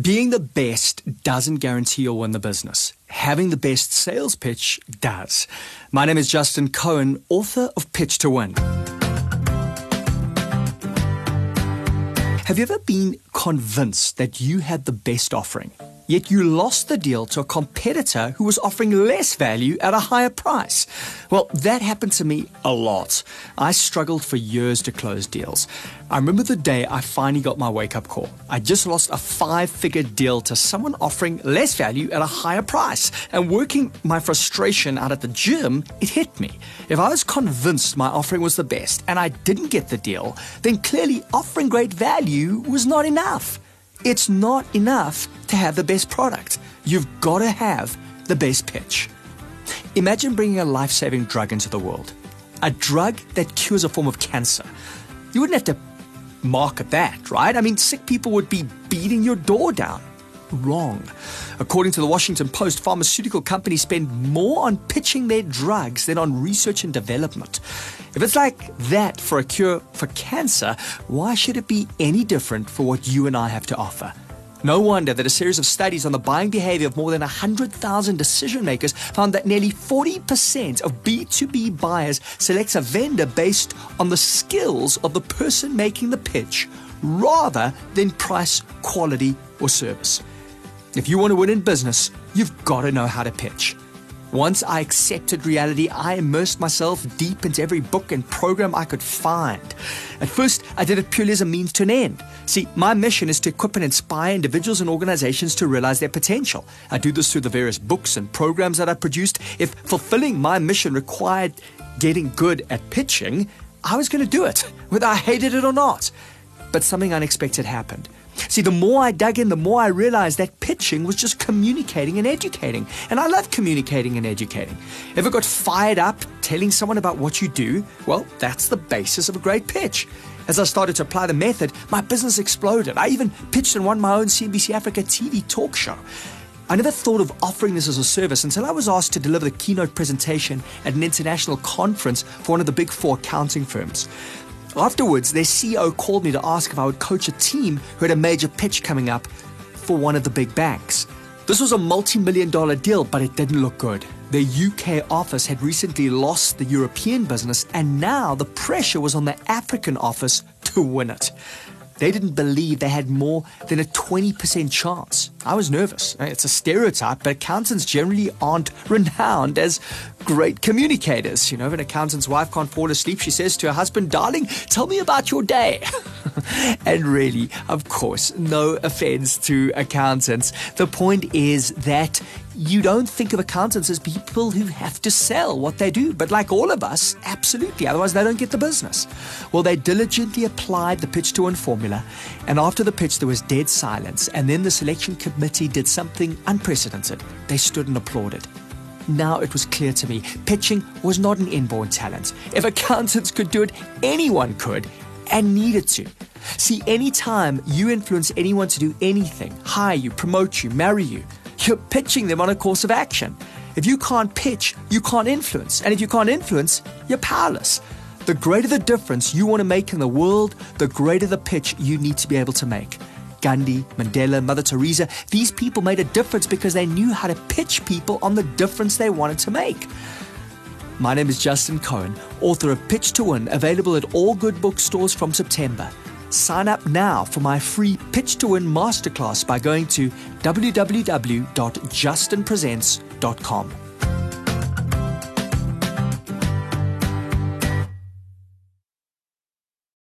Being the best doesn't guarantee you'll win the business. Having the best sales pitch does. My name is Justin Cohen, author of Pitch to Win. Have you ever been convinced that you had the best offering? Yet you lost the deal to a competitor who was offering less value at a higher price. Well, that happened to me a lot. I struggled for years to close deals. I remember the day I finally got my wake up call. I just lost a five figure deal to someone offering less value at a higher price. And working my frustration out at the gym, it hit me. If I was convinced my offering was the best and I didn't get the deal, then clearly offering great value was not enough. It's not enough to have the best product. You've got to have the best pitch. Imagine bringing a life saving drug into the world, a drug that cures a form of cancer. You wouldn't have to market that, right? I mean, sick people would be beating your door down wrong. According to the Washington Post, pharmaceutical companies spend more on pitching their drugs than on research and development. If it's like that for a cure for cancer, why should it be any different for what you and I have to offer? No wonder that a series of studies on the buying behavior of more than 100,000 decision makers found that nearly 40% of B2B buyers selects a vendor based on the skills of the person making the pitch rather than price, quality, or service. If you want to win in business, you've got to know how to pitch. Once I accepted reality, I immersed myself deep into every book and program I could find. At first, I did it purely as a means to an end. See, my mission is to equip and inspire individuals and organizations to realize their potential. I do this through the various books and programs that I produced. If fulfilling my mission required getting good at pitching, I was going to do it, whether I hated it or not. But something unexpected happened. See, the more I dug in, the more I realized that pitching was just communicating and educating. And I love communicating and educating. Ever got fired up telling someone about what you do? Well, that's the basis of a great pitch. As I started to apply the method, my business exploded. I even pitched and won my own CNBC Africa TV talk show. I never thought of offering this as a service until I was asked to deliver the keynote presentation at an international conference for one of the big four accounting firms. Afterwards, their CEO called me to ask if I would coach a team who had a major pitch coming up for one of the big banks. This was a multi million dollar deal, but it didn't look good. Their UK office had recently lost the European business, and now the pressure was on the African office to win it. They didn't believe they had more than a 20% chance. I was nervous. It's a stereotype, but accountants generally aren't renowned as great communicators. You know, if an accountant's wife can't fall asleep, she says to her husband, Darling, tell me about your day. and really, of course, no offense to accountants. The point is that you don't think of accountants as people who have to sell what they do, but like all of us, absolutely. Otherwise, they don't get the business. Well, they diligently applied the pitch to win formula, and after the pitch, there was dead silence. And then the selection committee did something unprecedented. They stood and applauded. Now it was clear to me pitching was not an inborn talent. If accountants could do it, anyone could and needed to. See, anytime you influence anyone to do anything, hire you, promote you, marry you, you're pitching them on a course of action. If you can't pitch, you can't influence. And if you can't influence, you're powerless. The greater the difference you want to make in the world, the greater the pitch you need to be able to make. Gandhi, Mandela, Mother Teresa, these people made a difference because they knew how to pitch people on the difference they wanted to make. My name is Justin Cohen, author of Pitch to Win, available at all good bookstores from September. Sign up now for my free Pitch to Win masterclass by going to www.justinpresents.com.